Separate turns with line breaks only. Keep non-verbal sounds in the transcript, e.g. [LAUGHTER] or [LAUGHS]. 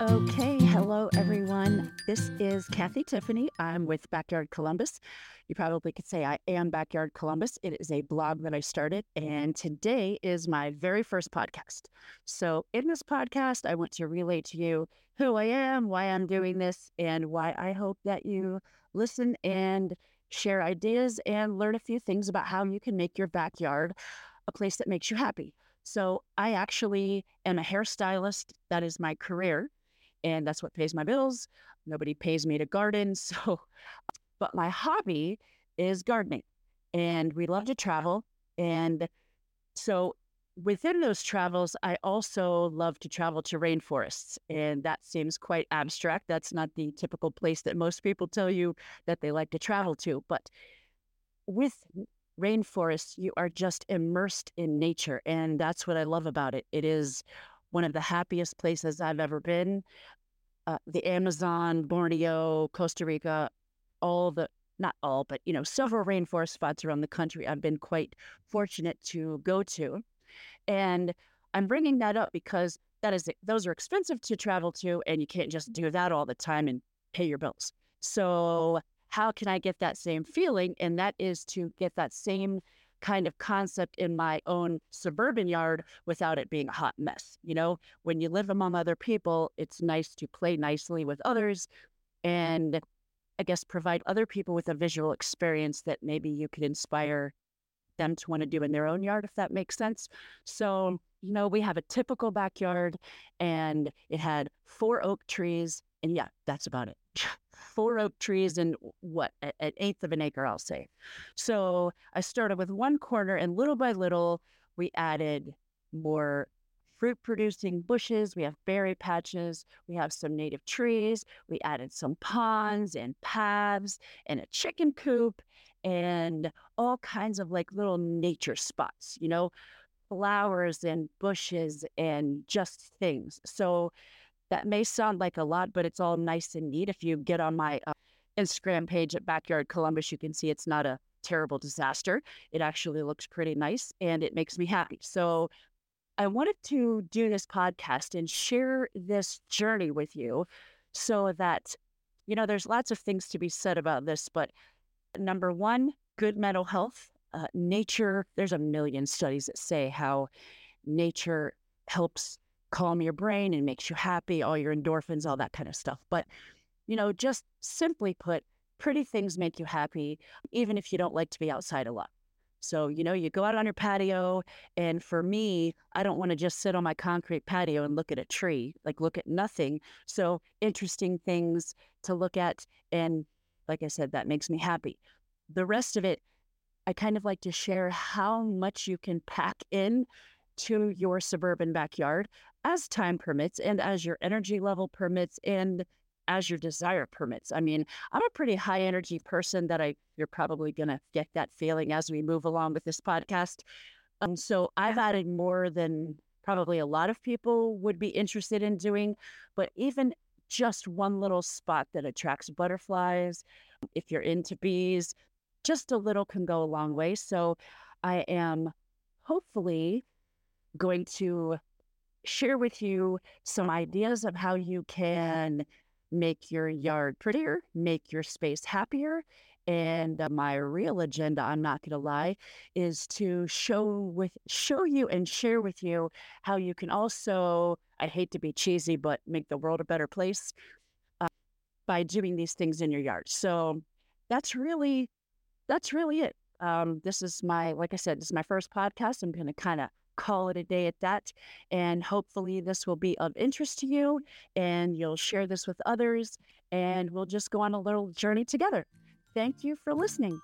Okay, hello everyone. This is Kathy Tiffany. I'm with Backyard Columbus. You probably could say I am Backyard Columbus. It is a blog that I started, and today is my very first podcast. So, in this podcast, I want to relate to you who I am, why I'm doing this, and why I hope that you listen and share ideas and learn a few things about how you can make your backyard a place that makes you happy. So, I actually am a hairstylist. That is my career and that's what pays my bills. Nobody pays me to garden. [LAUGHS] So, but my hobby is gardening and we love to travel. And so, within those travels, I also love to travel to rainforests. And that seems quite abstract. That's not the typical place that most people tell you that they like to travel to. But with rainforests, you are just immersed in nature. And that's what I love about it. It is one of the happiest places I've ever been. Uh, the Amazon, Borneo, Costa Rica, all the, not all, but, you know, several rainforest spots around the country I've been quite fortunate to go to. And I'm bringing that up because that is, those are expensive to travel to, and you can't just do that all the time and pay your bills. So, how can I get that same feeling? And that is to get that same kind of concept in my own suburban yard without it being a hot mess. You know, when you live among other people, it's nice to play nicely with others and I guess provide other people with a visual experience that maybe you could inspire them to want to do in their own yard, if that makes sense. So, you know, we have a typical backyard and it had four oak trees. And yeah, that's about it. [LAUGHS] four oak trees and what, an eighth of an acre, I'll say. So I started with one corner, and little by little, we added more fruit producing bushes. We have berry patches. We have some native trees. We added some ponds and paths and a chicken coop and all kinds of like little nature spots, you know, flowers and bushes and just things. So that may sound like a lot, but it's all nice and neat. If you get on my uh, Instagram page at Backyard Columbus, you can see it's not a terrible disaster. It actually looks pretty nice and it makes me happy. So I wanted to do this podcast and share this journey with you so that, you know, there's lots of things to be said about this, but number one, good mental health. Uh, nature, there's a million studies that say how nature helps calm your brain and makes you happy, all your endorphins, all that kind of stuff. But, you know, just simply put, pretty things make you happy, even if you don't like to be outside a lot. So, you know, you go out on your patio, and for me, I don't want to just sit on my concrete patio and look at a tree, like look at nothing. So, interesting things to look at. And like I said, that makes me happy. The rest of it, I kind of like to share how much you can pack in to your suburban backyard as time permits and as your energy level permits and as your desire permits. I mean, I'm a pretty high energy person that I you're probably going to get that feeling as we move along with this podcast. Um, so I've added more than probably a lot of people would be interested in doing, but even just one little spot that attracts butterflies, if you're into bees, just a little can go a long way. So I am hopefully going to share with you some ideas of how you can make your yard prettier, make your space happier. And uh, my real agenda, I'm not going to lie, is to show with show you and share with you how you can also, I hate to be cheesy, but make the world a better place uh, by doing these things in your yard. So that's really that's really it. Um, this is my, like I said, this is my first podcast. I'm going to kind of call it a day at that. And hopefully, this will be of interest to you and you'll share this with others. And we'll just go on a little journey together. Thank you for listening.